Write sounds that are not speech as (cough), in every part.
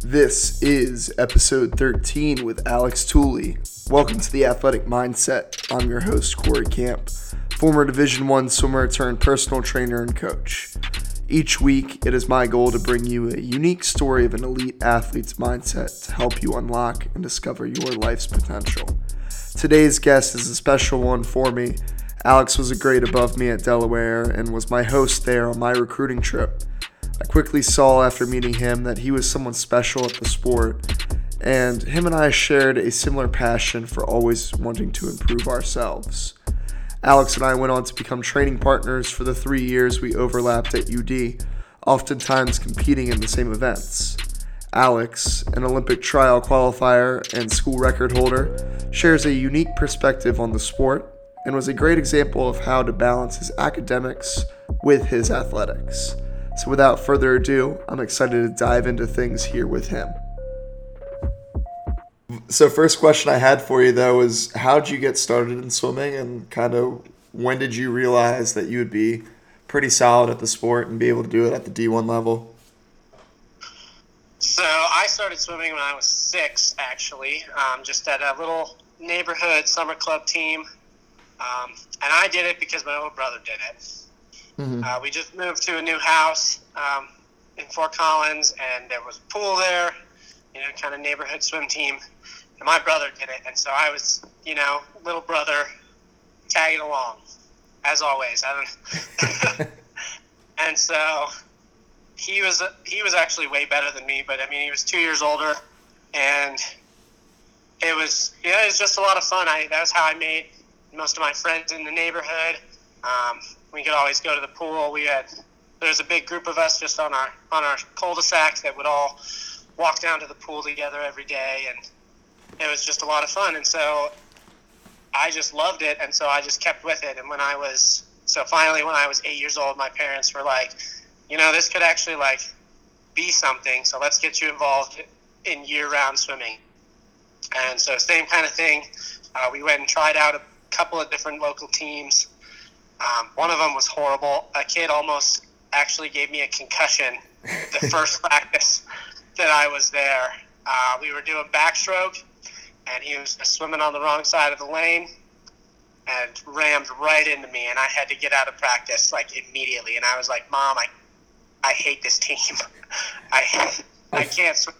This is episode 13 with Alex Tooley. Welcome to the Athletic Mindset. I'm your host, Corey Camp, former Division One swimmer turned personal trainer and coach. Each week, it is my goal to bring you a unique story of an elite athlete's mindset to help you unlock and discover your life's potential. Today's guest is a special one for me. Alex was a grade above me at Delaware and was my host there on my recruiting trip. I quickly saw after meeting him that he was someone special at the sport, and him and I shared a similar passion for always wanting to improve ourselves. Alex and I went on to become training partners for the three years we overlapped at UD, oftentimes competing in the same events. Alex, an Olympic trial qualifier and school record holder, shares a unique perspective on the sport and was a great example of how to balance his academics with his athletics. So, without further ado, I'm excited to dive into things here with him. So, first question I had for you though is how did you get started in swimming and kind of when did you realize that you would be pretty solid at the sport and be able to do it at the D1 level? So, I started swimming when I was six, actually, um, just at a little neighborhood summer club team. Um, and I did it because my older brother did it. Mm-hmm. Uh, we just moved to a new house um, in Fort Collins, and there was a pool there, you know, kind of neighborhood swim team. And my brother did it, and so I was, you know, little brother tagging along, as always. I don't. (laughs) and so he was he was actually way better than me, but I mean, he was two years older, and it was yeah, it was just a lot of fun. I that was how I made most of my friends in the neighborhood. Um, we could always go to the pool. We had there's a big group of us just on our on our cul-de-sac that would all walk down to the pool together every day, and it was just a lot of fun. And so I just loved it, and so I just kept with it. And when I was so finally when I was eight years old, my parents were like, you know, this could actually like be something. So let's get you involved in year-round swimming. And so same kind of thing. Uh, we went and tried out a couple of different local teams um, one of them was horrible. A kid almost actually gave me a concussion the (laughs) first practice that I was there. Uh, we were doing backstroke, and he was swimming on the wrong side of the lane and rammed right into me, and I had to get out of practice like immediately. And I was like, "Mom, I, I hate this team. (laughs) I, I can't swim."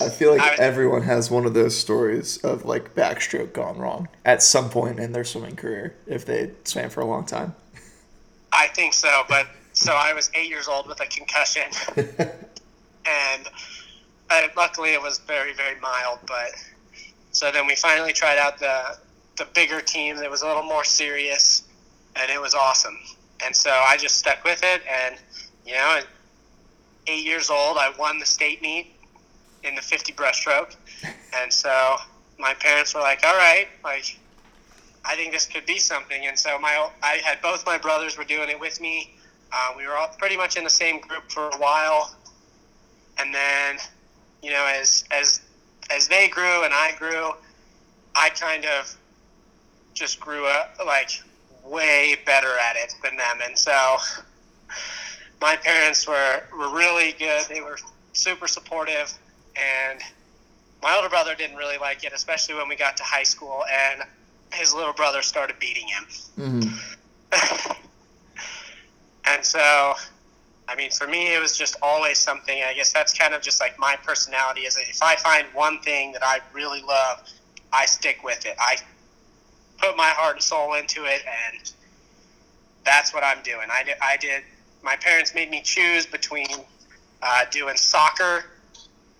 I feel like I, everyone has one of those stories of like backstroke gone wrong at some point in their swimming career if they swam for a long time. I think so, but so I was eight years old with a concussion, (laughs) and I, luckily it was very very mild. But so then we finally tried out the the bigger team that was a little more serious, and it was awesome. And so I just stuck with it, and you know, at eight years old, I won the state meet in the 50 breaststroke. And so my parents were like, all right, like, I think this could be something. And so my, I had both my brothers were doing it with me. Uh, we were all pretty much in the same group for a while. And then, you know, as, as, as they grew and I grew, I kind of just grew up like way better at it than them. And so my parents were, were really good. They were super supportive and my older brother didn't really like it, especially when we got to high school, and his little brother started beating him. Mm-hmm. (laughs) and so, I mean, for me, it was just always something. I guess that's kind of just like my personality. Is that if I find one thing that I really love, I stick with it. I put my heart and soul into it, and that's what I'm doing. I did. I did my parents made me choose between uh, doing soccer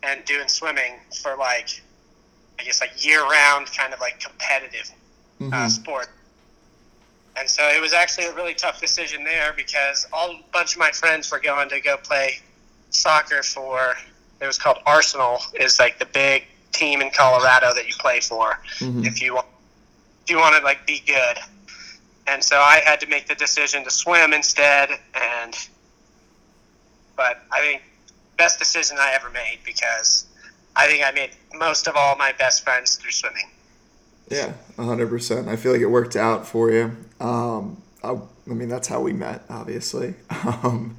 and doing swimming for like I guess like year round kind of like competitive uh, mm-hmm. uh, sport. And so it was actually a really tough decision there because all a bunch of my friends were going to go play soccer for it was called Arsenal is like the big team in Colorado that you play for mm-hmm. if you want if you want to like be good. And so I had to make the decision to swim instead and but I think best decision I ever made because I think I made most of all my best friends through swimming. Yeah, hundred percent. I feel like it worked out for you. Um, I, I, mean, that's how we met, obviously. (laughs) Um,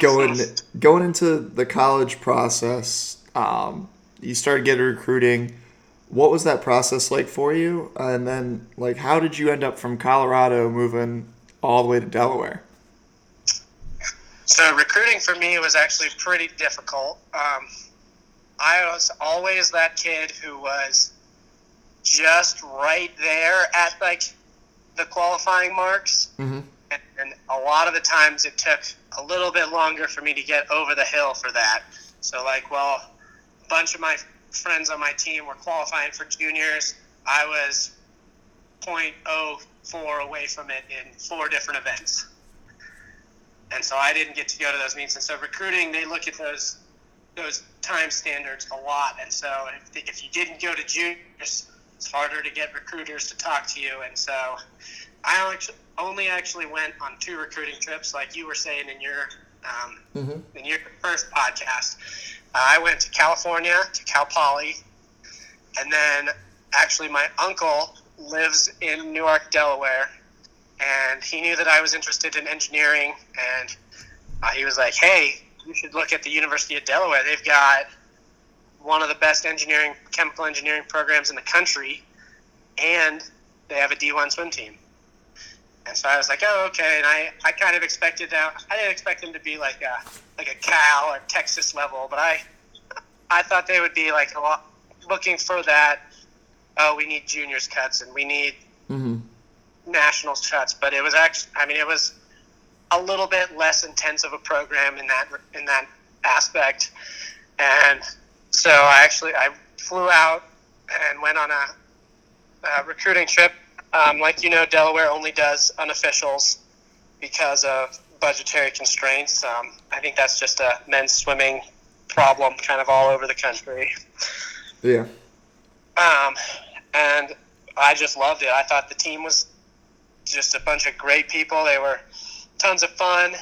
going going into the college process, Um, you started getting recruiting. What was that process like for you? And then, like, how did you end up from Colorado moving all the way to Delaware? So recruiting for me was actually pretty difficult. Um, I was always that kid who was just right there at like the qualifying marks, mm-hmm. and, and a lot of the times it took a little bit longer for me to get over the hill for that. So like, well, a bunch of my friends on my team were qualifying for juniors. I was 0.04 away from it in four different events. And so I didn't get to go to those meets. And so recruiting, they look at those those time standards a lot. And so if, if you didn't go to juniors, it's harder to get recruiters to talk to you. And so I only actually went on two recruiting trips, like you were saying in your um, mm-hmm. in your first podcast. Uh, I went to California to Cal Poly, and then actually my uncle lives in Newark, Delaware, and he knew that I was interested in engineering, and uh, he was like, "Hey, you should look at the University of Delaware. They've got one of the best engineering, chemical engineering programs in the country, and they have a D1 swim team." And so I was like, "Oh, okay." And I, I kind of expected that. I didn't expect them to be like a like a Cal or Texas level, but I I thought they would be like a lot looking for that. Oh, we need juniors cuts and we need mm-hmm nationals cuts, but it was actually, I mean, it was a little bit less intense of a program in that in that aspect. And so I actually I flew out and went on a, a recruiting trip. Um, like you know, Delaware only does unofficials because of budgetary constraints. Um, I think that's just a men's swimming problem, kind of all over the country. Yeah. Um, and I just loved it. I thought the team was just a bunch of great people. They were tons of fun.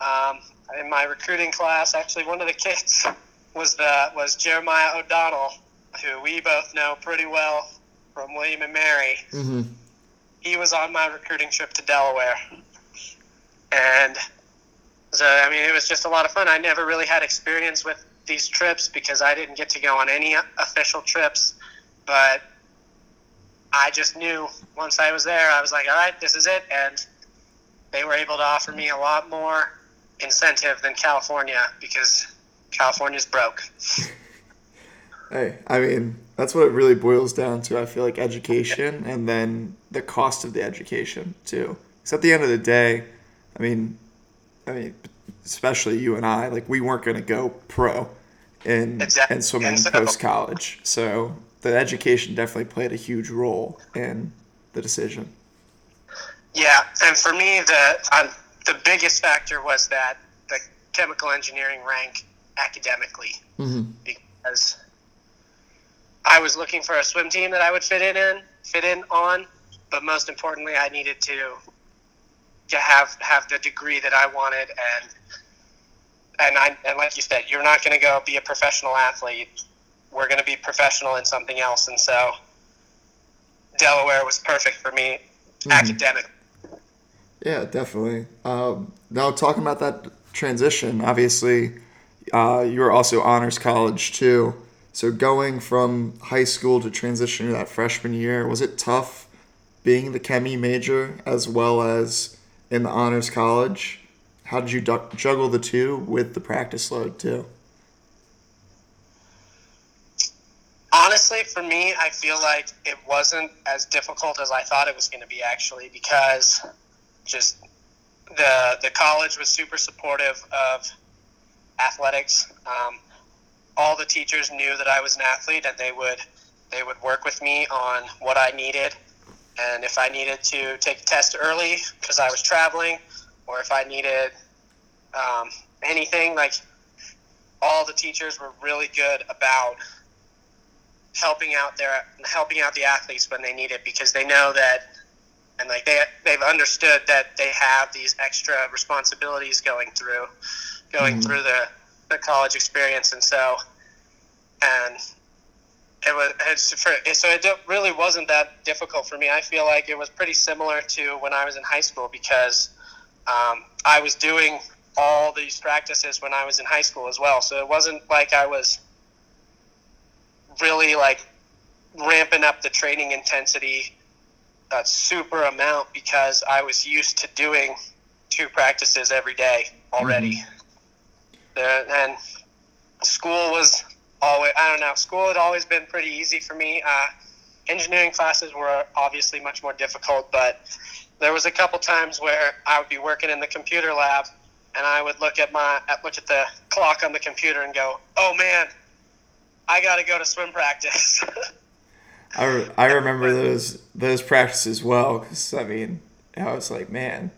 Um, in my recruiting class, actually, one of the kids (laughs) was the was Jeremiah O'Donnell, who we both know pretty well from William and Mary. Mm-hmm. He was on my recruiting trip to Delaware, and so I mean, it was just a lot of fun. I never really had experience with these trips because I didn't get to go on any official trips, but I just knew once I was there, I was like, all right, this is it. And they were able to offer me a lot more incentive than California because California's broke. (laughs) hey, I mean, that's what it really boils down to. I feel like education and then the cost of the education too. Because at the end of the day, I mean, I mean, especially you and I, like we weren't going to go pro in exactly. in swimming so, post college. So the education definitely played a huge role in the decision. Yeah, and for me, the um, the biggest factor was that the chemical engineering rank academically mm-hmm. because I was looking for a swim team that I would fit in, in fit in on, but most importantly, I needed to to have have the degree that I wanted and and I and like you said, you're not going to go be a professional athlete we're going to be professional in something else. And so Delaware was perfect for me mm-hmm. academic. Yeah, definitely. Um, now, talking about that transition, obviously, uh, you were also honors college too. So going from high school to transition to that freshman year, was it tough being the ChemE major as well as in the honors college? How did you juggle the two with the practice load too? Honestly, for me, I feel like it wasn't as difficult as I thought it was going to be actually because just the the college was super supportive of athletics. Um, all the teachers knew that I was an athlete, and they would they would work with me on what I needed, and if I needed to take a test early because I was traveling, or if I needed um, anything like all the teachers were really good about helping out their helping out the athletes when they need it because they know that and like they they've understood that they have these extra responsibilities going through going mm-hmm. through the, the college experience and so and it was it's for, so it really wasn't that difficult for me. I feel like it was pretty similar to when I was in high school because um, I was doing all these practices when I was in high school as well. So it wasn't like I was really like ramping up the training intensity a super amount because I was used to doing two practices every day already. Mm-hmm. and school was always, I don't know, school had always been pretty easy for me. Uh, engineering classes were obviously much more difficult, but there was a couple times where I would be working in the computer lab and I would look at my look at the clock on the computer and go, "Oh man, I got to go to swim practice." (laughs) I, re- I remember those those practices well because I mean I was like, man,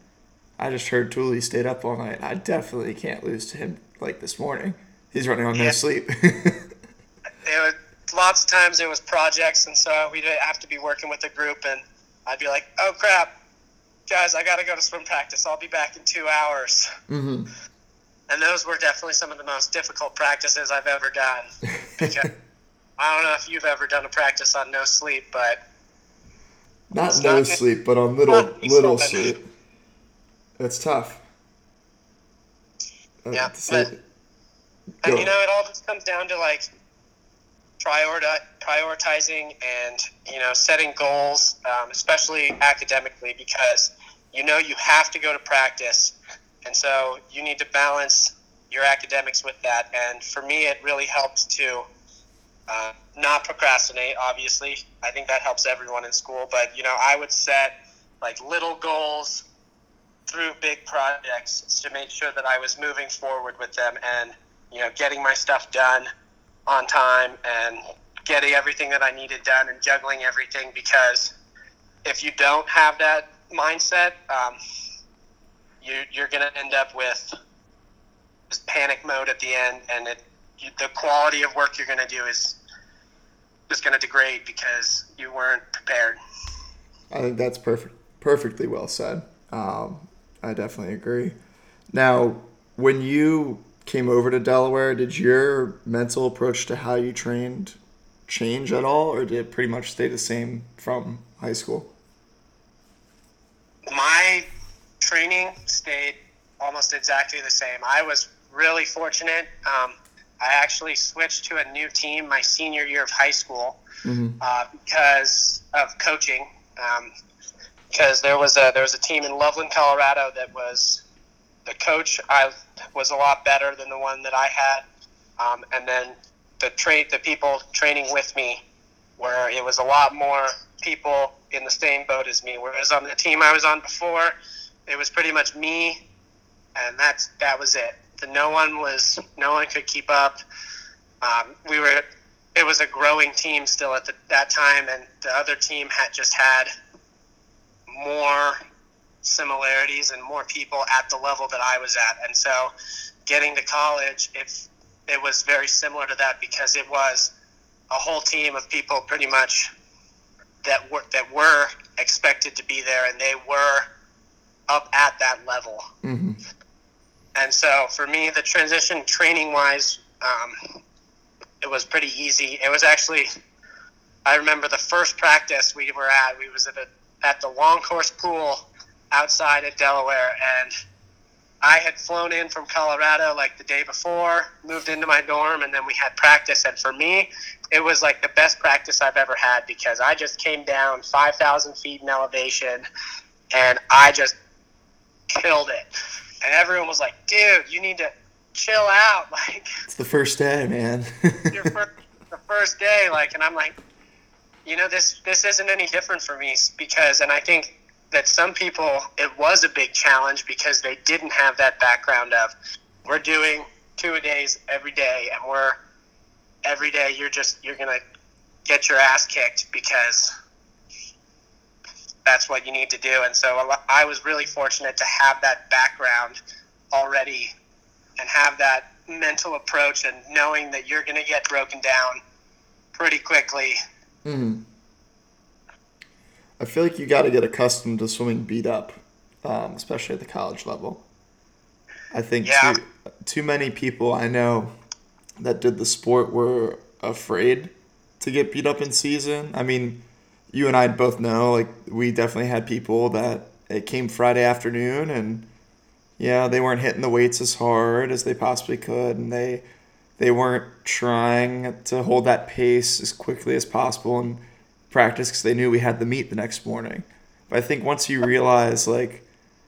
I just heard Tooley stayed up all night. I definitely can't lose to him like this morning. He's running on yeah. no sleep. (laughs) it was, lots of times it was projects, and so we'd have to be working with a group, and I'd be like, oh crap, guys, I got to go to swim practice. I'll be back in two hours. Mm-hmm. And those were definitely some of the most difficult practices I've ever done. (laughs) Because I don't know if you've ever done a practice on no sleep, but not no not sleep, but on little little sleep. That's tough. Uh, yeah, but and, you know, it all just comes down to like prioritizing and you know setting goals, um, especially academically, because you know you have to go to practice, and so you need to balance your academics with that. And for me, it really helps to uh, not procrastinate. Obviously, I think that helps everyone in school. But you know, I would set like little goals through big projects to make sure that I was moving forward with them and you know getting my stuff done on time and getting everything that I needed done and juggling everything because if you don't have that mindset, um, you, you're going to end up with panic mode at the end, and it, you, the quality of work you're going to do is just going to degrade because you weren't prepared. I think that's perfect, perfectly well said. Um, I definitely agree. Now, when you came over to Delaware, did your mental approach to how you trained change at all, or did it pretty much stay the same from high school? My training stayed almost exactly the same. I was really fortunate. Um, I actually switched to a new team my senior year of high school mm-hmm. uh, because of coaching. Um, because there was a there was a team in Loveland, Colorado that was the coach I was a lot better than the one that I had, um, and then the tra- the people training with me, where it was a lot more people in the same boat as me. Whereas on the team I was on before, it was pretty much me, and that's that was it. The, no one was no one could keep up. Um, we were it was a growing team still at the, that time, and the other team had just had more similarities and more people at the level that I was at. And so getting to college, it, it was very similar to that because it was a whole team of people pretty much that were, that were expected to be there and they were up at that level. Mm-hmm. And so for me, the transition training wise, um, it was pretty easy. It was actually, I remember the first practice we were at, we was at, a, at the long course pool outside of Delaware, and I had flown in from Colorado like the day before, moved into my dorm, and then we had practice. And for me, it was like the best practice I've ever had because I just came down 5,000 feet in elevation and I just killed it. And everyone was like, dude, you need to chill out. (laughs) Like, it's the first day, man. (laughs) your first, the first day. Like, and I'm like, you know, this, this isn't any different for me because, and I think that some people it was a big challenge because they didn't have that background of we're doing two a days every day and we're every day you're just you're gonna get your ass kicked because that's what you need to do and so i was really fortunate to have that background already and have that mental approach and knowing that you're going to get broken down pretty quickly mm-hmm. I feel like you got to get accustomed to swimming beat up, um, especially at the college level. I think yeah. too, too many people I know that did the sport were afraid to get beat up in season. I mean, you and I both know, like, we definitely had people that it came Friday afternoon and, yeah, they weren't hitting the weights as hard as they possibly could, and they they weren't trying to hold that pace as quickly as possible in practice because they knew we had the meet the next morning. But I think once you realize like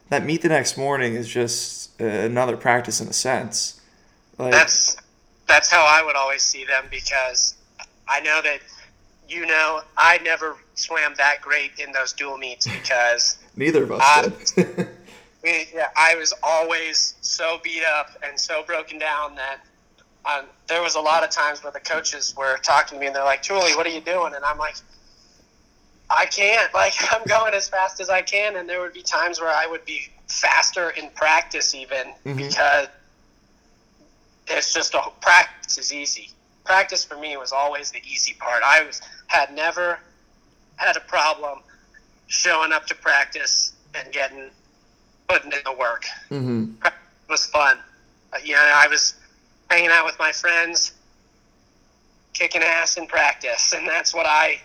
that meet the next morning is just another practice in a sense. Like, that's that's how I would always see them because I know that you know I never swam that great in those dual meets because (laughs) neither of us I, did. (laughs) yeah, I was always so beat up and so broken down that um, there was a lot of times where the coaches were talking to me and they're like, "Julie, what are you doing?" And I'm like, "I can't. (laughs) Like, I'm going as fast as I can." And there would be times where I would be faster in practice even mm-hmm. because it's just a practice is easy. Practice for me was always the easy part. I was had never had a problem showing up to practice and getting putting in the work. Mm-hmm. It was fun. Uh, you know, I was hanging out with my friends, kicking ass in practice, and that's what I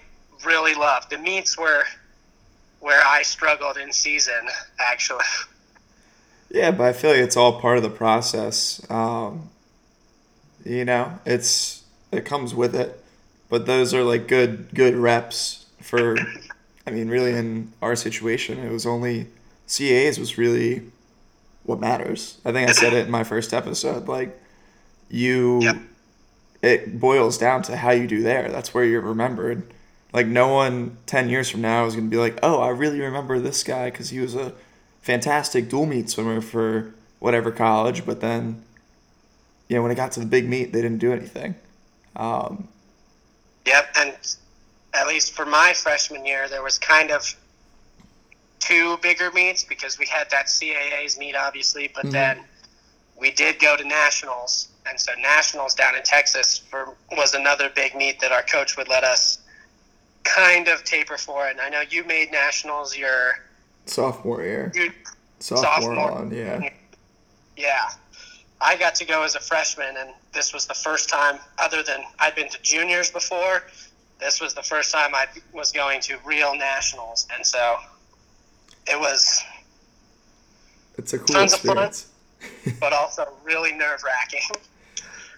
really loved. The meets were where I struggled in season, actually. Yeah, but I feel like it's all part of the process. Um, you know, it's it comes with it, but those are like good good reps for. I mean, really, in our situation, it was only CAAs was really what matters. I think I said it in my first episode. Like you, yep. it boils down to how you do there. That's where you're remembered. Like no one ten years from now is gonna be like, oh, I really remember this guy because he was a fantastic dual meet swimmer for whatever college, but then, you know, when it got to the big meet, they didn't do anything. Um, yep, and at least for my freshman year, there was kind of two bigger meets because we had that CAA's meet, obviously, but mm-hmm. then we did go to nationals, and so nationals down in Texas for, was another big meet that our coach would let us kind of taper for. And I know you made nationals your sophomore year. sophomore, sophomore on, yeah. Yeah. I got to go as a freshman, and this was the first time, other than I'd been to juniors before, this was the first time I was going to real nationals, and so it was. It's a cool tons experience. of fun, (laughs) but also really nerve wracking.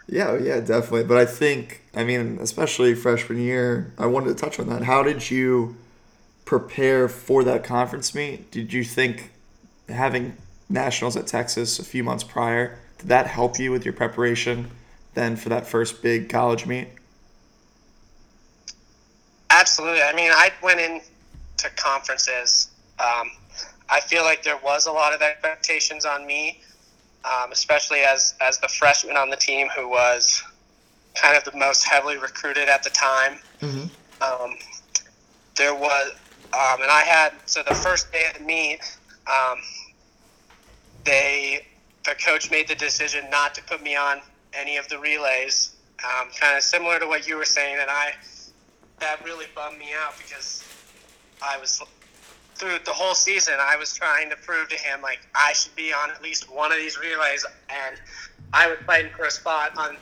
Yeah, yeah, definitely. But I think, I mean, especially freshman year, I wanted to touch on that. How did you prepare for that conference meet? Did you think having nationals at Texas a few months prior did that help you with your preparation then for that first big college meet? Absolutely. I mean, I went into conferences. Um, I feel like there was a lot of expectations on me, um, especially as as the freshman on the team who was kind of the most heavily recruited at the time. Mm-hmm. Um, there was, um, and I had so the first day of the meet, um, they the coach made the decision not to put me on any of the relays. Um, kind of similar to what you were saying, and I that really bummed me out because I was through the whole season I was trying to prove to him like I should be on at least one of these relays, and I was fighting for a spot on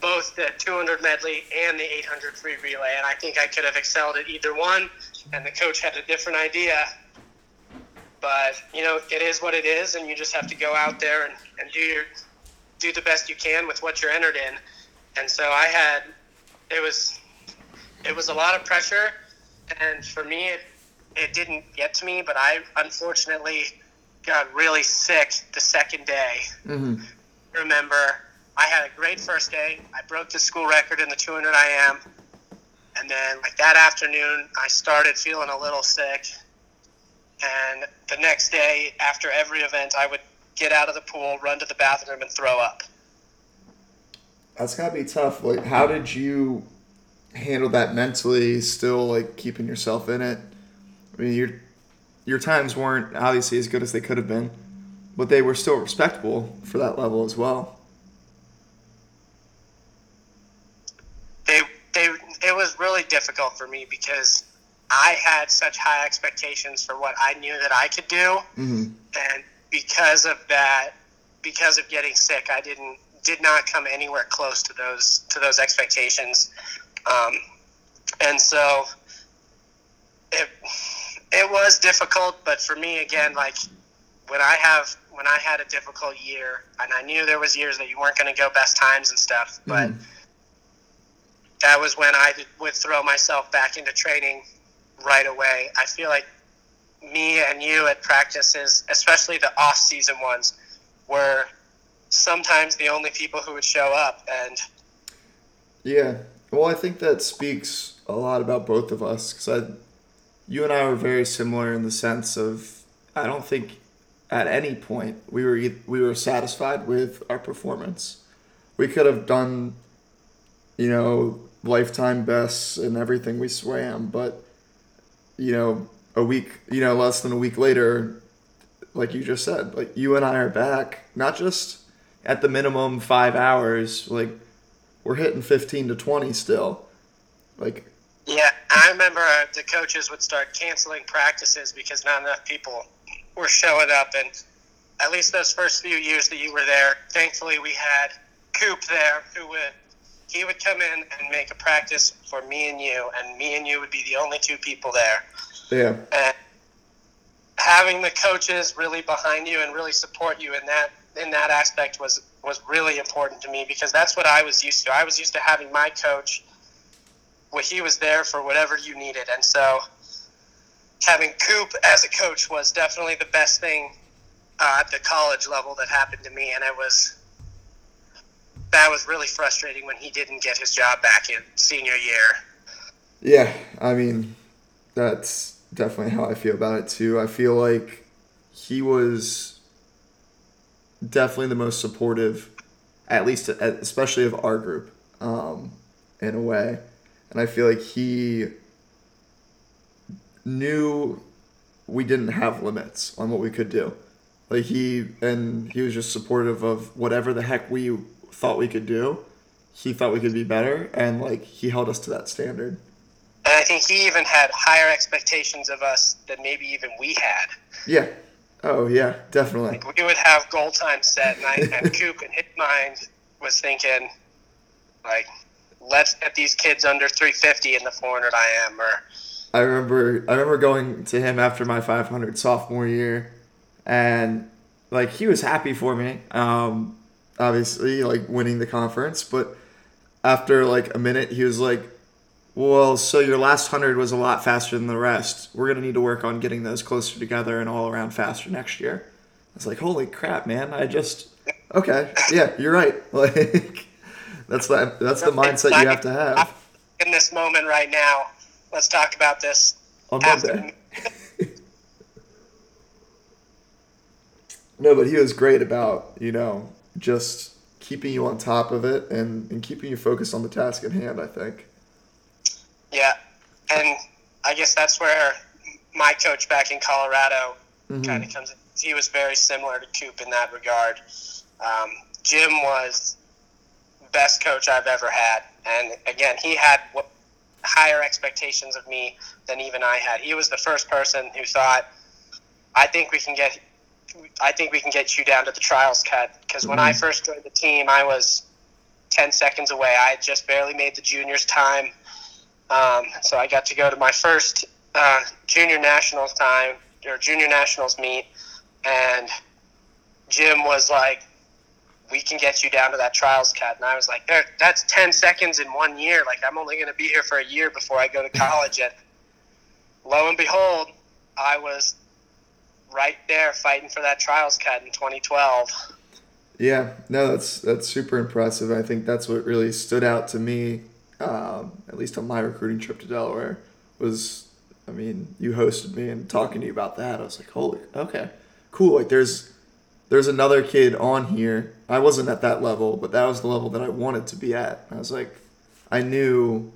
both the 200 medley and the 800 free relay, and I think I could have excelled at either one. And the coach had a different idea, but you know it is what it is, and you just have to go out there and, and do your do the best you can with what you're entered in. And so I had it was it was a lot of pressure, and for me, it, it didn't get to me. But I unfortunately got really sick the second day. Mm-hmm. Remember, I had a great first day. I broke the school record in the 200 IM, and then like that afternoon, I started feeling a little sick. And the next day, after every event, I would get out of the pool, run to the bathroom, and throw up. That's gotta be tough. Like, how did you handle that mentally, still like keeping yourself in it. I mean, your your times weren't obviously as good as they could have been, but they were still respectable for that level as well. They they it was really difficult for me because I had such high expectations for what I knew that I could do, mm-hmm. and because of that, because of getting sick, I didn't did not come anywhere close to those to those expectations. Um, and so it it was difficult, but for me again, like when I have when I had a difficult year, and I knew there was years that you weren't going to go best times and stuff, but Mhm. that was when I would throw myself back into training right away. I feel like me and you at practices, especially the off-season ones, were sometimes the only people who would show up, and Yeah. Well, I think that speaks a lot about both of us because I, you and I were very similar in the sense of I don't think at any point we were we were satisfied with our performance. We could have done, you know, lifetime bests and everything we swam, but you know, a week, you know, less than a week later, like you just said, like you and I are back, not just at the minimum five hours, like we're hitting 15 to 20 still. Like, Yeah, I remember uh, the coaches would start canceling practices because not enough people were showing up. And at least those first few years that you were there, thankfully we had Coop there who would he would come in and make a practice for me and you, and me and you would be the only two people there. yeah, And having the coaches really behind you and really support you in that in that aspect was was really important to me because that's what I was used to. I was used to having my coach where he was there for whatever you needed. And so having Coop as a coach was definitely the best thing uh, at the college level that happened to me. And it was that was really frustrating when he didn't get his job back in senior year. yeah. I mean, that's definitely how I feel about it too. I feel like he was definitely the most supportive, at least, especially of our group, um, in a way. And I feel like he knew we didn't have limits on what we could do. Like he and he was just supportive of whatever the heck we thought we could do. He thought we could be better, and like he held us to that standard. And I think he even had higher expectations of us than maybe even we had. Yeah. Oh yeah, definitely. Like we would have goal time set, and, I, (laughs) and Coop in his mind was thinking, like, let's get these kids under 350 in the 400 IM, or I remember I remember going to him after my 500 sophomore year, and like he was happy for me. Um, obviously, like winning the conference, but after like a minute, he was like, "Well, so your last hundred was a lot faster than the rest. We're gonna need to work on getting those closer together and all around faster next year." I was like, "Holy crap, man! I just (laughs) okay, yeah, you're right. (laughs) Like that's the that's the mindset you have to have in this moment right now. Let's talk about this on. Monday." (laughs) No, but he was great about, you know, just keeping you on top of it and, and keeping you focused on the task at hand, I think. Yeah, and I guess that's where my coach back in Colorado Mhm. kind of comes. in. He was very similar to Coop in that regard. Um, Jim was best coach I've ever had, and again, he had w- higher expectations of me than even I had. He was the first person who thought, "I think we can get, I think we can get you down to the trials cut." Because when I Mhm. first joined the team, I was ten seconds away. I had just barely made the juniors time. Um, so I got to go to my first uh, junior nationals time or junior nationals meet, and Jim was like, "We can get you down to that trials cut," and I was like, "There- "That's ten seconds in one year. Like I'm only going to be here for a year before I go to college." and lo and behold, I was right there fighting for that trials cut in 2012. Yeah, no, that's that's super impressive. I think that's what really stood out to me, um, at least on my recruiting trip to Delaware, was I mean, you hosted me and talking to you about that. I was like, holy, okay, cool. Like there's there's another kid on here. I wasn't at that level, but that was the level that I wanted to be at. I was like, I knew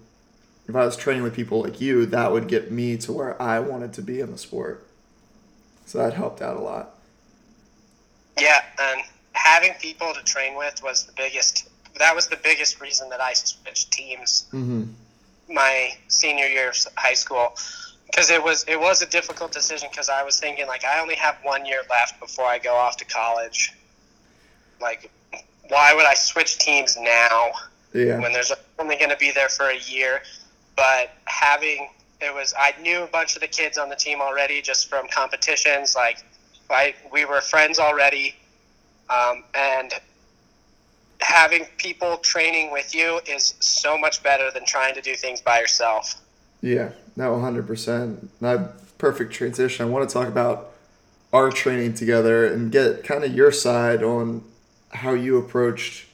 if I was training with people like you, that would get me to where I wanted to be in the sport. So that helped out a lot. Yeah, and having people to train with was the biggest. That was the biggest reason that I switched teams Mm-hmm. my senior year of high school because it was it was a difficult decision because I was thinking like I only have one year left before I go off to college. Like, why would I switch teams now Yeah. when there's only going to be there for a year? But having it was I knew a bunch of the kids on the team already just from competitions like I we were friends already, um, and having people training with you is so much better than trying to do things by yourself. Yeah, no, 100%. Not perfect transition. I want to talk about our training together and get kind of your side on how you approached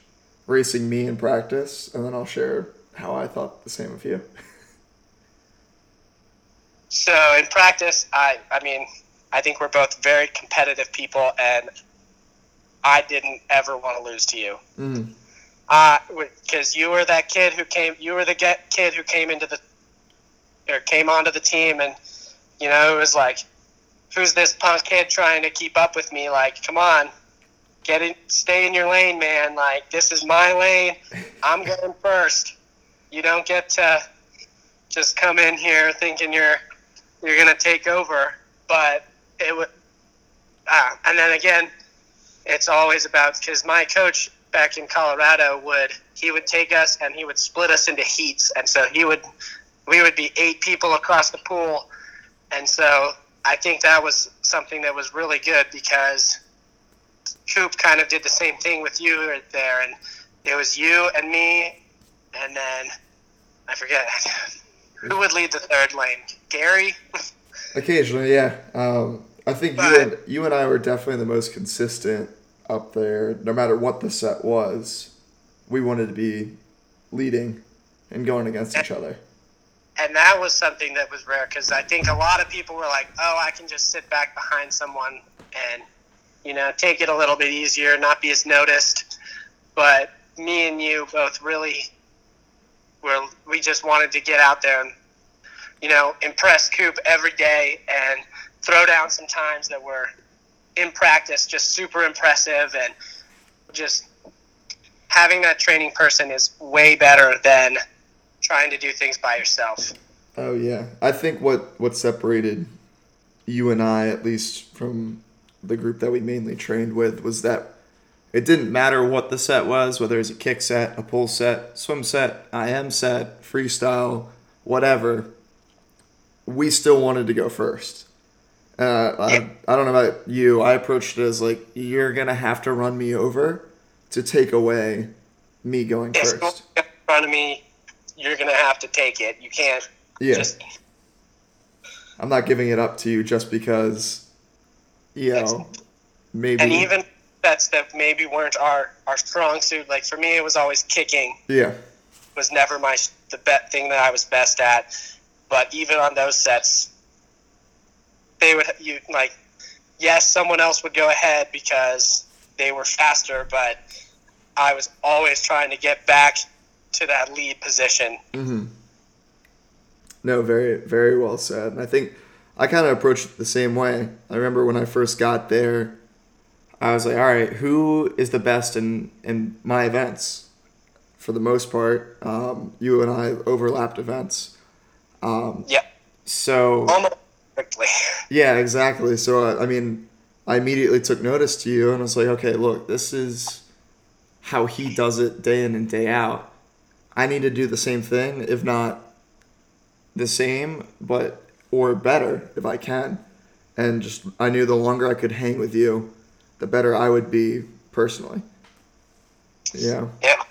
racing me in practice, and then I'll share how I thought the same of you. So in practice, I I mean, I think we're both very competitive people, and I didn't ever want to lose to you. Mm. Uh, because you were that kid who came, you were the get, kid who came into the, or came onto the team, and you know it was like, who's this punk kid trying to keep up with me? Like, come on, get in, stay in your lane, man. Like, this is my lane. I'm (laughs) going first. You don't get to just come in here thinking you're you're gonna take over. But it would, uh, and then again, it's always about because my coach back in Colorado would he would take us and he would split us into heats, and so he would we would be eight people across the pool, and so I think that was something that was really good because Coop kind of did the same thing with you right there, and it was you and me, and then I forget (laughs) who would lead the third lane. Gary. (laughs) Occasionally, yeah. Um, I think you and you and I were definitely the most consistent up there. No matter what the set was, we wanted to be leading and going against each other. and that was something that was rare because I think a lot of people were like, "Oh, I can just sit back behind someone and you know take it a little bit easier, not be as noticed." But me and you both really were we just wanted to get out there and you know impress Coop every day and throw down some times that were in practice just super impressive and just having that training person is way better than trying to do things by yourself. Oh yeah, I think what what separated you and I, at least from the group that we mainly trained with, was that it didn't matter what the set was, whether it was a kick set, a pull set, swim set, IM set, freestyle, whatever. We still wanted to go first. Uh, I, I don't know about you. I approached it as like you're gonna have to run me over to take away me going If first. someone's in front of me, you're gonna have to take it. You can't Yeah. just I'm not giving it up to you just because, you know, maybe. and even sets that maybe weren't our our strong suit. Like for me, it was always kicking. yeah, Was never my the bet thing that I was best at. But even on those sets, they would you like yes, someone else would go ahead because they were faster, but I was always trying to get back to that lead position. Mm-hmm. No, very, very well said. And I think I kind of approached it the same way. I remember when I first got there, I was like, all right, who is the best in, in my events? For the most part, um, you and I overlapped events. Um, Yeah, so almost perfectly. (laughs) Yeah, exactly. So uh, I mean, I immediately took notice to you and I was like, okay, look, this is how he does it day in and day out. I need to do the same thing, if not the same, but or better if I can. And just I knew the longer I could hang with you, the better I would be personally. Yeah. Yeah.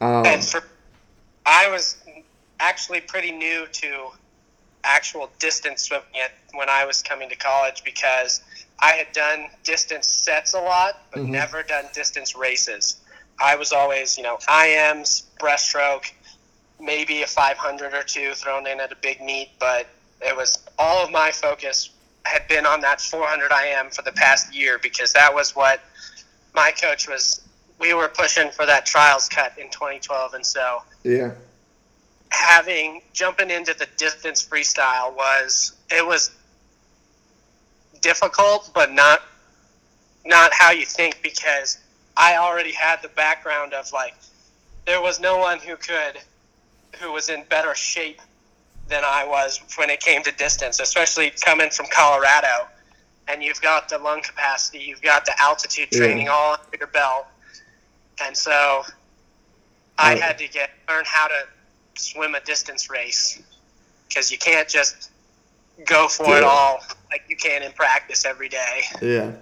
Um, And for, I was actually pretty new to actual distance swimming when I was coming to college because I had done distance sets a lot, but Mhm. never done distance races. I was always, you know, IMs, breaststroke, maybe a 500 or two thrown in at a big meet, but it was all of my focus had been on that 400 IM for the past year because that was what my coach was. We were pushing for that trials cut in 2012, and so yeah. Having jumping into the distance freestyle was it was difficult, but not not how you think because I already had the background of like there was no one who could who was in better shape than I was when it came to distance, especially coming from Colorado. And you've got the lung capacity, you've got the altitude Yeah. training all under your belt, and so I had to get learn how to swim a distance race because you can't just go for it it. all like you can in practice every day. Yeah.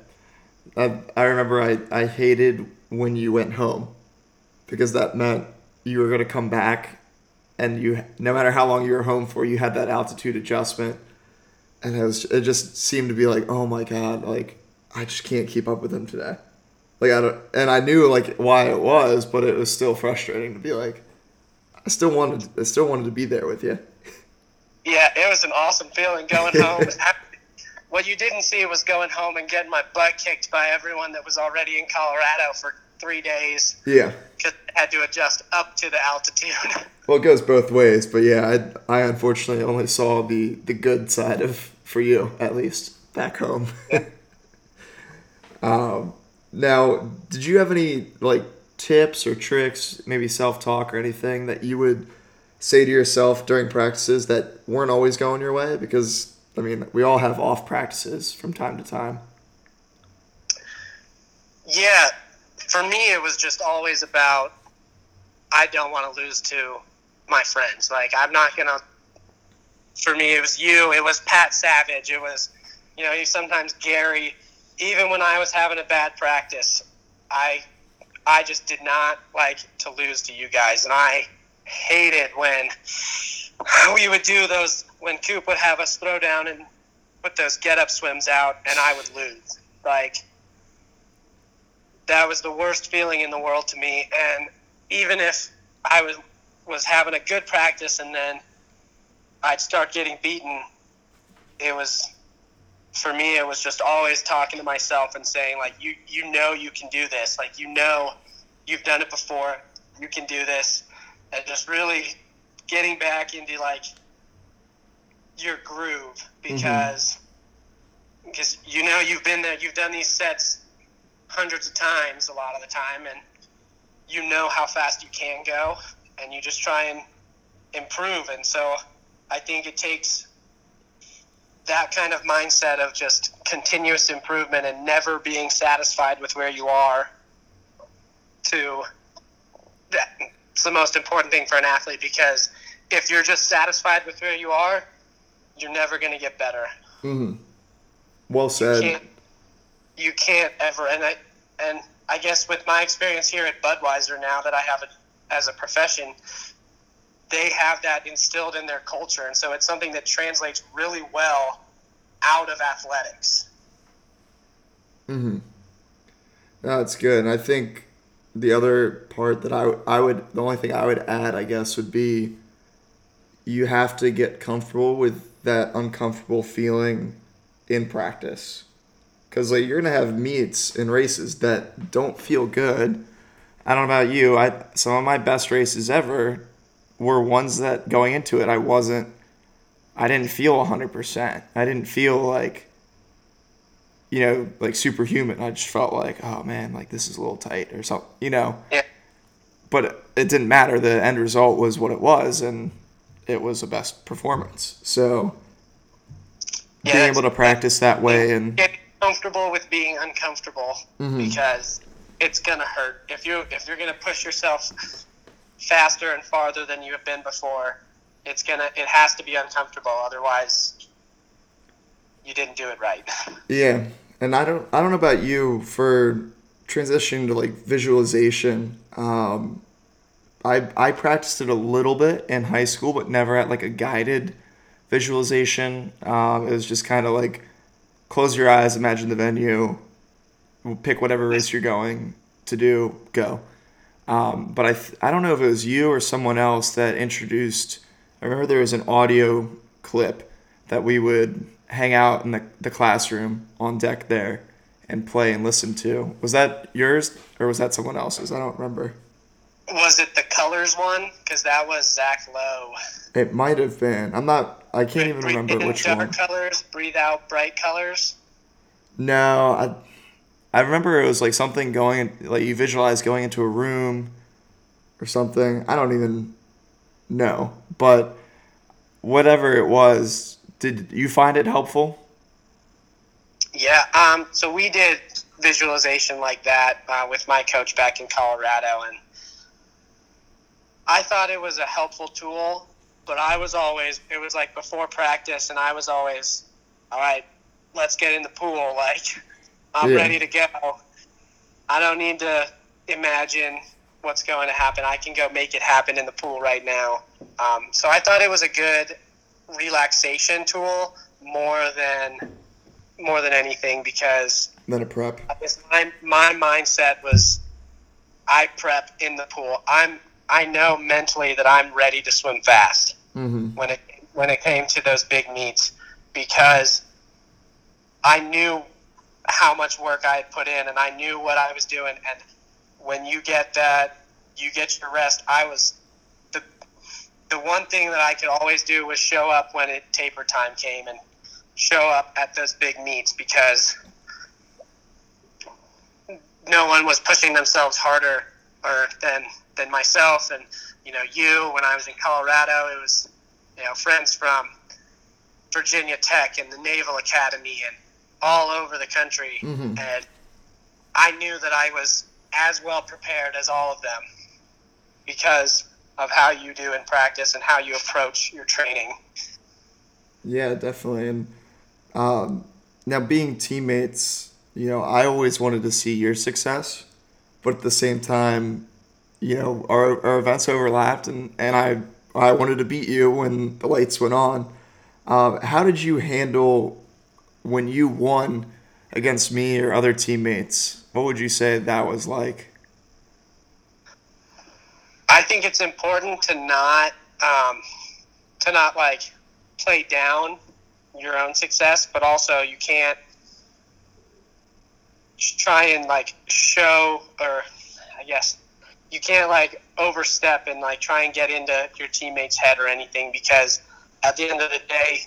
I, I remember I, I hated when you went home because that meant you were going to come back and you no matter how long you were home for you had that altitude adjustment and it was it just seemed to be like oh my god like I just can't keep up with them today like I don't and I knew like why it was but it was still frustrating to be like I still wanted I still wanted to be there with you. Yeah it was an awesome feeling going (laughs) home. What you didn't see was going home and getting my butt kicked by everyone that was already in Colorado for three days. Yeah. Because had to adjust up to the altitude. (laughs) Well, it goes both ways, but yeah, I, I unfortunately only saw the the good side of for you at least back home. (laughs) um, now, did you have any like tips or tricks, maybe self talk or anything that you would say to yourself during practices that weren't always going your way? Because I mean, we all have off practices from time to time. Yeah, for me, it was just always about I don't want to lose to my friends. Like I'm not gonna. For me, it was you. It was Pat Savage. It was, you know, sometimes Gary. Even when I was having a bad practice, I, I just did not like to lose to you guys, and I hated when (laughs) we would do those when Coop would have us throw down and put those get up swims out, and I would lose. Like that was the worst feeling in the world to me, and even if I was was having a good practice and then I'd start getting beaten, it was for me it was just always talking to myself and saying like you you know you can do this like you know you've done it before you can do this and just really getting back into like your groove because mm-hmm. because you know you've been there you've done these sets hundreds of times a lot of the time and you know how fast you can go and you just try and improve. And so I think it takes that kind of mindset of just continuous improvement and never being satisfied with where you are to that it's the most important thing for an athlete because if you're just satisfied with where you are you're never going to get better mm-hmm. well said you can't, you can't ever and i and i guess with my experience here at budweiser now that i have it as a profession, they have that instilled in their culture. And so it's something that translates really well out of athletics. Mm-hmm. That's good. And I think the other part that I, I would, the only thing I would add, I guess, would be you have to get comfortable with that uncomfortable feeling in practice. Because like, you're going to have meets and races that don't feel good I don't know about you. I some of my best races ever were ones that going into it I wasn't I didn't feel 100%. I didn't feel like you know, like superhuman. I just felt like, oh man, like this is a little tight or something, you know. Yeah. But it, didn't matter. The end result was what it was and it was the best performance. So yeah, being able to practice that way and get comfortable with being uncomfortable mm-hmm. because it's gonna hurt if you if you're gonna push yourself faster and farther than you have been before. It's gonna it has to be uncomfortable, otherwise you didn't do it right. (laughs) Yeah, and I don't I don't know about you for transitioning to like visualization. Um, I I practiced it a little bit in high school, but never at like a guided visualization. Um, it was just kind of like close your eyes, imagine the venue, pick whatever race you're going to do, go. Um, but I, th- I don't know if it was you or someone else that introduced. I remember there was an audio clip that we would hang out in the, the classroom on deck there and play and listen to. Was that yours or was that someone else's? I don't remember. Was it the colors one? Because that was Zach Lowe. It might have been. I'm not. I can't even remember which dark one. colors, breathe out bright colors. No, I I remember it was like something going like you visualize going into a room or something. I don't even know, but whatever it was, did you find it helpful? Yeah. Um. So we did visualization like that uh, with my coach back in Colorado, and I thought it was a helpful tool. But I was always it was like before practice, and I was always, all right, let's get in the pool. (laughs) Like, I'm Yeah. ready to go. I don't need to imagine what's going to happen. I can go make it happen in the pool right now. Um, so I thought it was a good relaxation tool more than more than anything because Then a prep. My my mindset was I prep in the pool. I'm I know mentally that I'm ready to swim fast Mm-hmm. when it when it came to those big meets because I knew how much work I had put in and I knew what I was doing and when you get that you get your rest. I was the the one thing that I could always do was show up when it taper time came and show up at those big meets because no one was pushing themselves harder or than than myself and you know you. When I was in Colorado it was you know friends from Virginia Tech and the Naval Academy and all over the country Mhm. and I knew that I was as well prepared as all of them because of how you do in practice and how you approach your training. Yeah, definitely. And um, now being teammates, you know, I always wanted to see your success, but at the same time, you know, our, our events overlapped, and, and I I wanted to beat you when the lights went on. Uh, how did you handle when you won against me or other teammates? What would you say that was like? I think it's important to not um, to not like play down your own success, but also you can't try and like show or I guess you can't like overstep and like try and get into your teammates' head or anything because at the end of the day,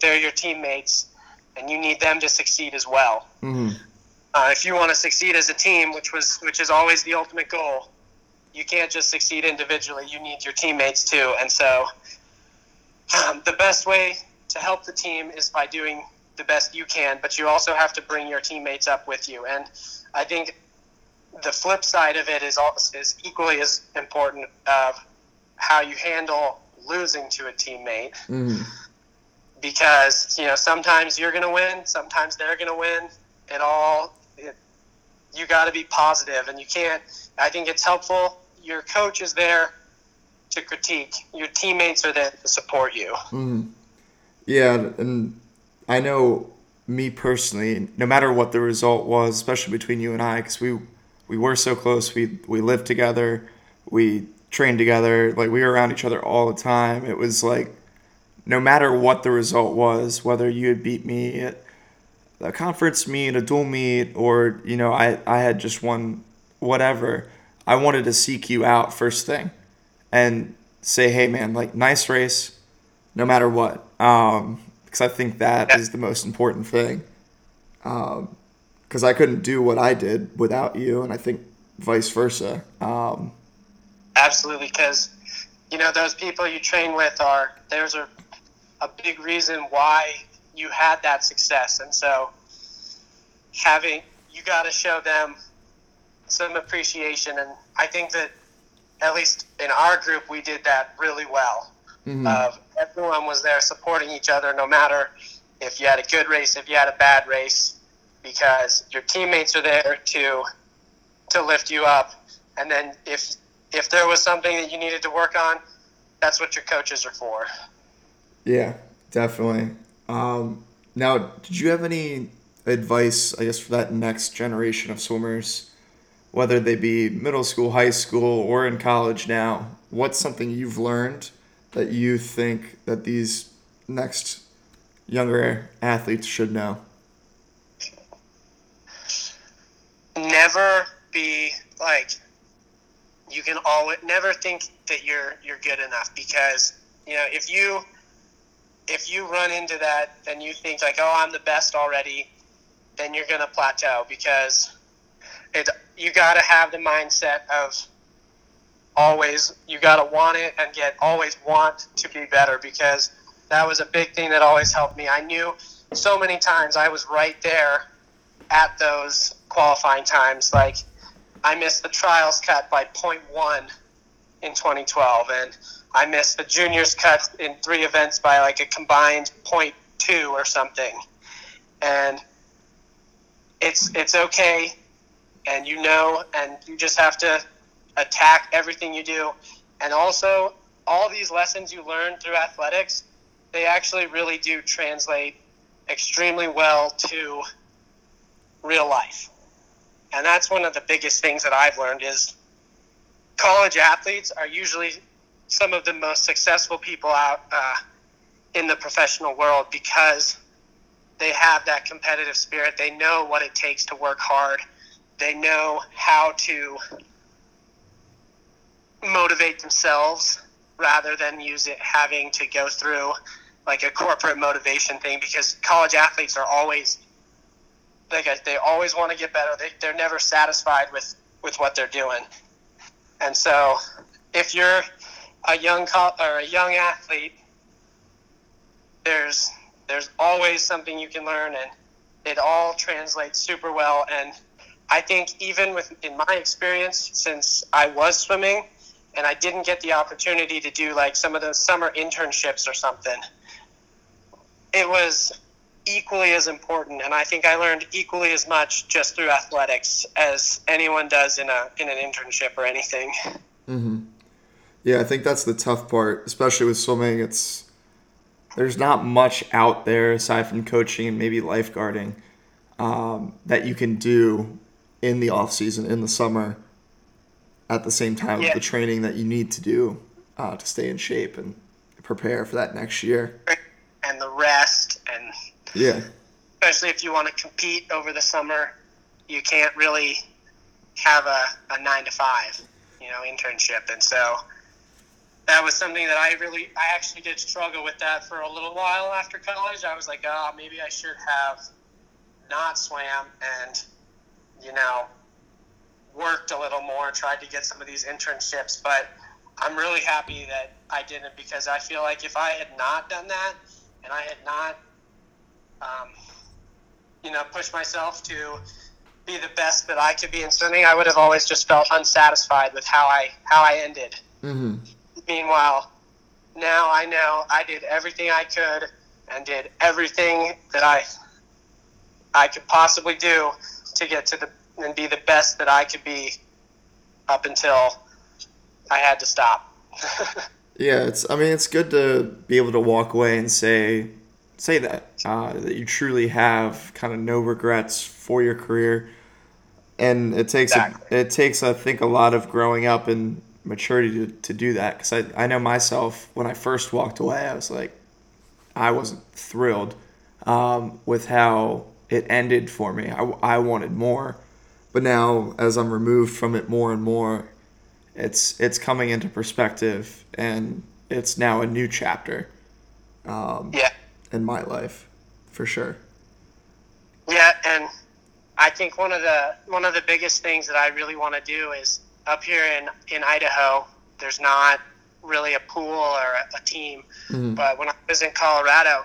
they're your teammates and you need them to succeed as well. Mm-hmm. Uh, if you want to succeed as a team, which was which is always the ultimate goal, you can't just succeed individually. You need your teammates too. And so, um, the best way to help the team is by doing the best you can, but you also have to bring your teammates up with you. And I think the flip side of it is also, is equally as important of how you handle losing to a teammate Mm-hmm. Because you know sometimes you're going to win, sometimes they're going to win. It all it, you got to be positive, and you can't. I think it's helpful. Your coach is there to critique. Your teammates are there to support you. Mm-hmm. Yeah, and I know me personally, no matter what the result was, especially between you and I, because we we were so close. We we lived together, we trained together, like we were around each other all the time. It was like no matter what the result was, whether you had beat me at a conference meet, a dual meet, or you know I I had just won whatever. I wanted to seek you out first thing, and say, hey man, like nice race, no matter what. Um, because I think that is the most important thing. Um, because I couldn't do what I did without you, and I think vice versa. Um, Absolutely, because you know those people you train with are there's a a big reason why you had that success, and so having you got to show them some appreciation, and I think that at least in our group we did that really well. mhm. Of everyone was there supporting each other, no matter if you had a good race, if you had a bad race, because your teammates are there to to lift you up, and then if if there was something that you needed to work on, that's what your coaches are for. Yeah, definitely. Um, now, did you have any advice, I guess, for that next generation of swimmers, whether they be middle school, high school, or in college now? What's something you've learned that you think that these next younger athletes should know? Never be like you can always never think that you're you're good enough because you know if you if you run into that and you think like oh I'm the best already, then you're gonna plateau because it you got to have the mindset of always you got to want it and get always want to be better because that was a big thing that always helped me. I knew so many times I was right there at those qualifying times. Like I missed the trials cut by 0.1 in 2012, and I missed the juniors cut in three events by like a combined 0.2 or something. and it's it's okay, and you know, and you just have to attack everything you do, and also all these lessons you learn through athletics, they actually really do translate extremely well to real life. And that's one of the biggest things that I've learned is college athletes are usually some of the most successful people out uh, in the professional world because they have that competitive spirit. They know what it takes to work hard. They know how to motivate themselves rather than use it having to go through like a corporate motivation thing because college athletes are always like they always want to get better. They, they're never satisfied with with what they're doing. And so, if you're a young or a young athlete, there's there's always something you can learn, and it all translates super well. And I think even with in my experience, since I was swimming, and I didn't get the opportunity to do like some of those summer internships or something, it was equally as important, and I think I learned equally as much just through athletics as anyone does in a in an internship or anything. Mm-hmm. Yeah, I think that's the tough part, especially with swimming. It's there's not much out there aside from coaching and maybe lifeguarding um, that you can do in the off season in the summer at the same time yeah. with the training that you need to do uh, to stay in shape and prepare for that next year. And the rest yeah. Especially if you want to compete over the summer, you can't really have a, a nine to five, you know, internship. And so that was something that I really, I actually did struggle with that for a little while after college. I was like, oh, maybe I should have not swam and, you know, worked a little more, tried to get some of these internships. But I'm really happy that I didn't because I feel like if I had not done that and I had not um, you know, push myself to be the best that I could be in swimming, I would have always just felt unsatisfied with how I how I ended. Mm-hmm. Meanwhile, now I know I did everything I could and did everything that I I could possibly do to get to the and be the best that I could be up until I had to stop. (laughs) yeah, it's I mean it's good to be able to walk away and say say that uh, that you truly have kind of no regrets for your career, and it takes exactly. a, it takes I think a lot of growing up and maturity to, to do that. Because I, I know myself when I first walked away I was like I wasn't thrilled um, with how it ended for me. I, I wanted more. But now as I'm removed from it more and more it's it's coming into perspective and it's now a new chapter. Um, yeah in my life, for sure. Yeah, and I think one of the one of the biggest things that I really want to do is up here in in Idaho. There's not really a pool or a, a team, mm-hmm. but when I was in Colorado,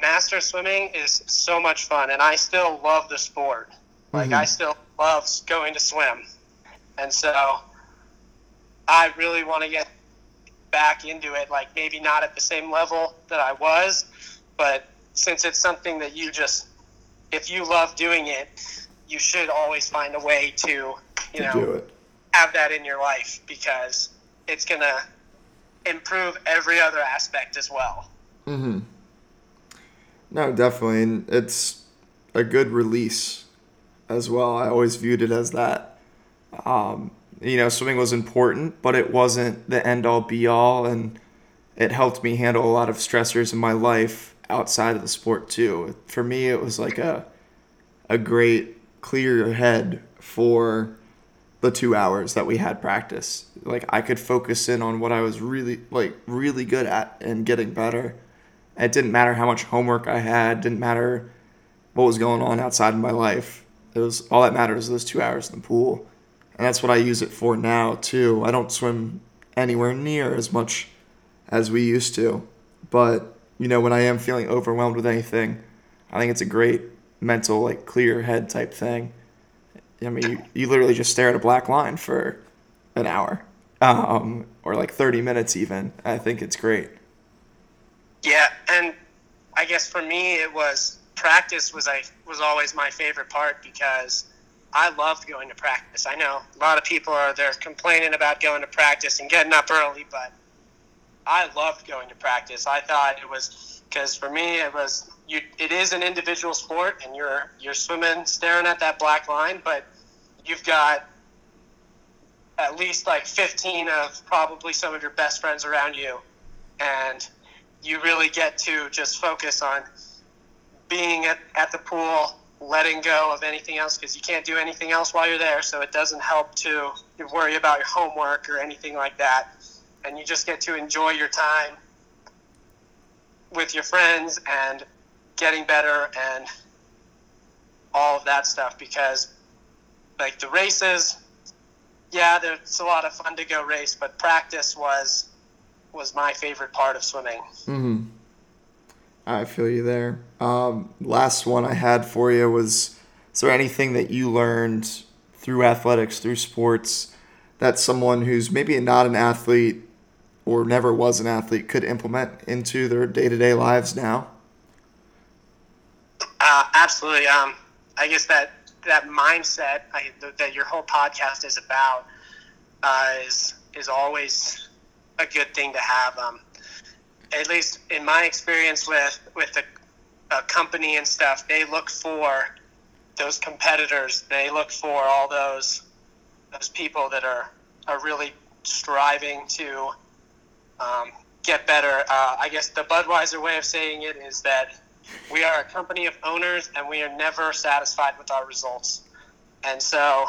master swimming is so much fun, and I still love the sport. Like mm-hmm. I still love going to swim, and so I really want to get back into it. Like maybe not at the same level that I was, but since it's something that you just, if you love doing it, you should always find a way to, you to know, have that in your life because it's going to improve every other aspect as well. Mm-hmm. No, definitely. And it's a good release as well. I always viewed it as that. Um, you know, swimming was important, but it wasn't the end all be all. And it helped me handle a lot of stressors in my life outside of the sport too. For me, it was like a a great clear head for the two hours that we had practice. Like I could focus in on what I was really like really good at and getting better. It didn't matter how much homework I had. Didn't matter what was going on outside of my life. It was all that matters is those two hours in the pool, and that's what I use it for now too. I don't swim anywhere near as much as we used to, but you know, when I am feeling overwhelmed with anything, I think it's a great mental, like, clear head type thing. I mean, you, you literally just stare at a black line for an hour um, or like 30 minutes, even. I think it's great. Yeah. And I guess for me, it was practice was I was always my favorite part because I loved going to practice. I know a lot of people are there complaining about going to practice and getting up early, but I loved going to practice. I thought it was because for me it was you. It is an individual sport, and you're you're swimming, staring at that black line, but you've got at least like 15 of probably some of your best friends around you, and you really get to just focus on being at, at the pool, letting go of anything else because you can't do anything else while you're there. So it doesn't help to worry about your homework or anything like that. And you just get to enjoy your time with your friends and getting better and all of that stuff because like the races yeah there's a lot of fun to go race but practice was was my favorite part of swimming mm-hmm. I feel you there. Um, last one I had for you was: Is there anything that you learned through athletics, through sports, that someone who's maybe not an athlete or never was an athlete could implement into their day to day lives now? Uh, absolutely. Um, I guess that that mindset I, that your whole podcast is about uh, is is always a good thing to have. Um, at least in my experience with with the a company and stuff, they look for those competitors. They look for all those those people that are are really striving to um, get better. Uh, I guess the Budweiser way of saying it is that we are a company of owners and we are never satisfied with our results. And so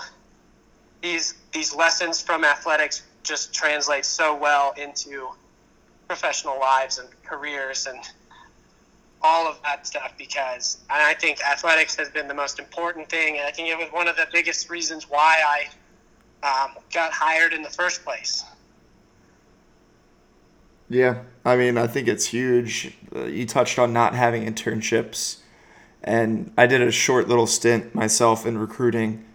these these lessons from athletics just translate so well into professional lives and careers and all of that stuff because I think athletics has been the most important thing, and I think it was one of the biggest reasons why I um, got hired in the first place. Yeah, I mean, I think it's huge. Uh, you touched on not having internships, and I did a short little stint myself in recruiting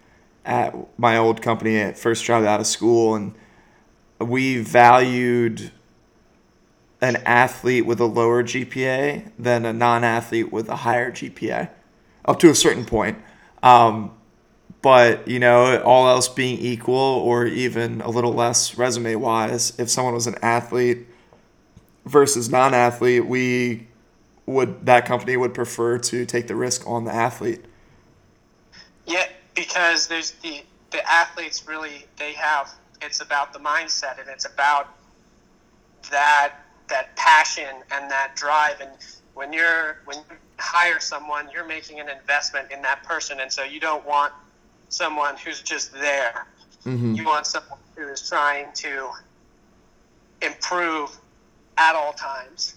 at my old company at first job out of school, and we valued an athlete with a lower GPA than a non-athlete with a higher GPA, up to a certain point. Um, but you know, all else being equal, or even a little less resume-wise, if someone was an athlete versus non-athlete, we would that company would prefer to take the risk on the athlete. Yeah, because there's the the athletes really they have it's about the mindset and it's about that that passion and that drive and when you're when you hire someone you're making an investment in that person and so you don't want someone who's just there mm-hmm. you want someone who is trying to improve at all times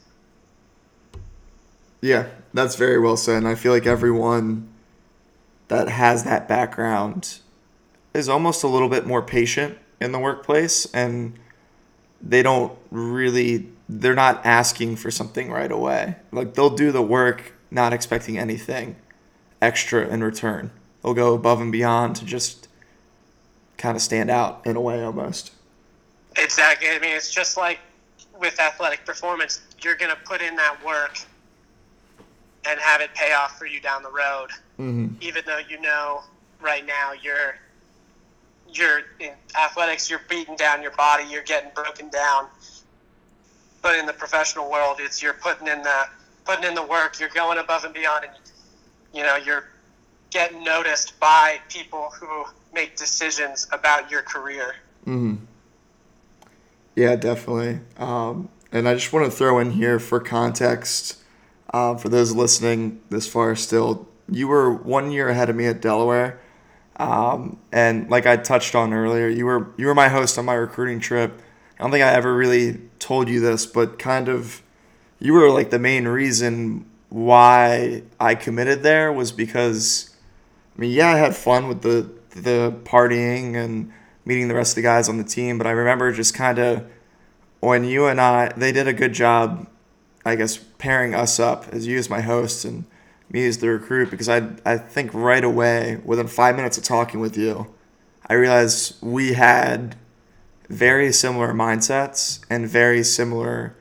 yeah that's very well said and i feel like everyone that has that background is almost a little bit more patient in the workplace and they don't really they're not asking for something right away. Like they'll do the work not expecting anything extra in return. They'll go above and beyond to just kind of stand out in a way almost. Exactly. I mean, it's just like with athletic performance, you're going to put in that work and have it pay off for you down the road. Mm-hmm. Even though you know right now you're you're in athletics, you're beating down your body, you're getting broken down but in the professional world, it's you're putting in the putting in the work, you're going above and beyond, and you know you're getting noticed by people who make decisions about your career. Mm-hmm. Yeah, definitely. Um, and I just want to throw in here for context, uh, for those listening this far still, you were one year ahead of me at Delaware. Um, and like I touched on earlier, you were you were my host on my recruiting trip. I don't think I ever really told you this, but kind of you were like the main reason why I committed there was because I mean, yeah, I had fun with the the partying and meeting the rest of the guys on the team, but I remember just kind of when you and I they did a good job I guess pairing us up as you as my host and me as the recruit because I I think right away within 5 minutes of talking with you I realized we had very similar mindsets and very similar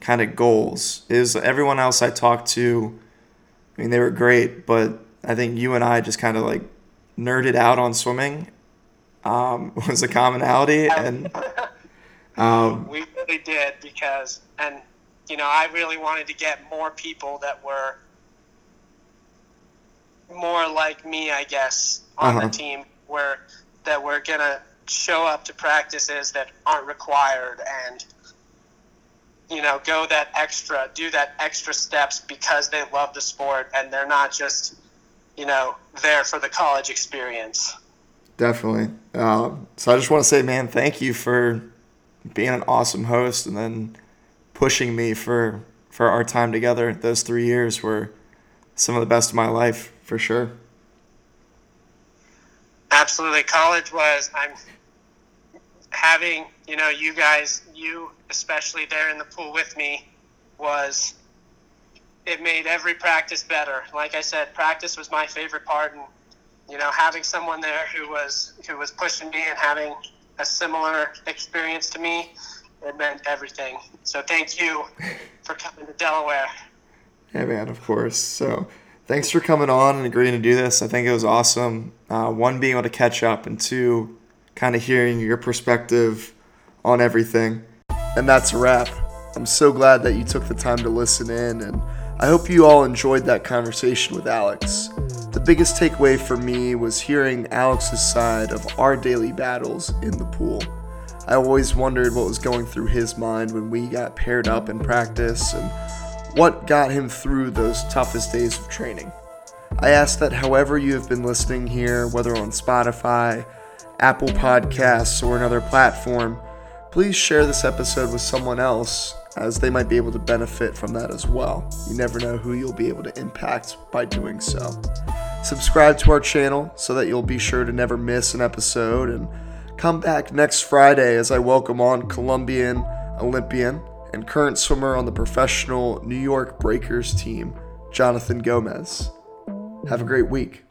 kind of goals. Is everyone else I talked to I mean, they were great, but I think you and I just kind of like nerded out on swimming um, (laughs) was a commonality, and (laughs) um, we really did because, and you know, I really wanted to get more people that were more like me, I guess, on uh-huh. the team, where that were gonna show up to practices that aren't required and you know go that extra do that extra steps because they love the sport and they're not just you know there for the college experience definitely. Um, so i just want to say man thank you for being an awesome host and then pushing me for for our time together those three years were some of the best of my life for sure. Absolutely. College was i'm having you know you guys you especially there in the pool with me was it made every practice better. Like i said practice was my favorite part and you know having someone there who was who was pushing me and having a similar experience to me it meant everything so thank you (laughs) for coming to delaware yeah man of course so thanks for coming on and agreeing to do this i think it was awesome uh, one being able to catch up and two kind of hearing your perspective on everything. And that's a wrap. I'm so glad that you took the time to listen in, and I hope you all enjoyed that conversation with Alex. The biggest takeaway for me was hearing Alex's side of our daily battles in the pool. I always wondered what was going through his mind when we got paired up in practice and what got him through those toughest days of training. I ask that however you have been listening here, whether on Spotify, Apple Podcasts, or another platform, please share this episode with someone else as they might be able to benefit from that as well. You never know who you'll be able to impact by doing so. Subscribe to our channel so that you'll be sure to never miss an episode and come back next Friday as I welcome on Colombian Olympian and current swimmer on the professional New York Breakers team, Jonathan Gomez. Have a great week.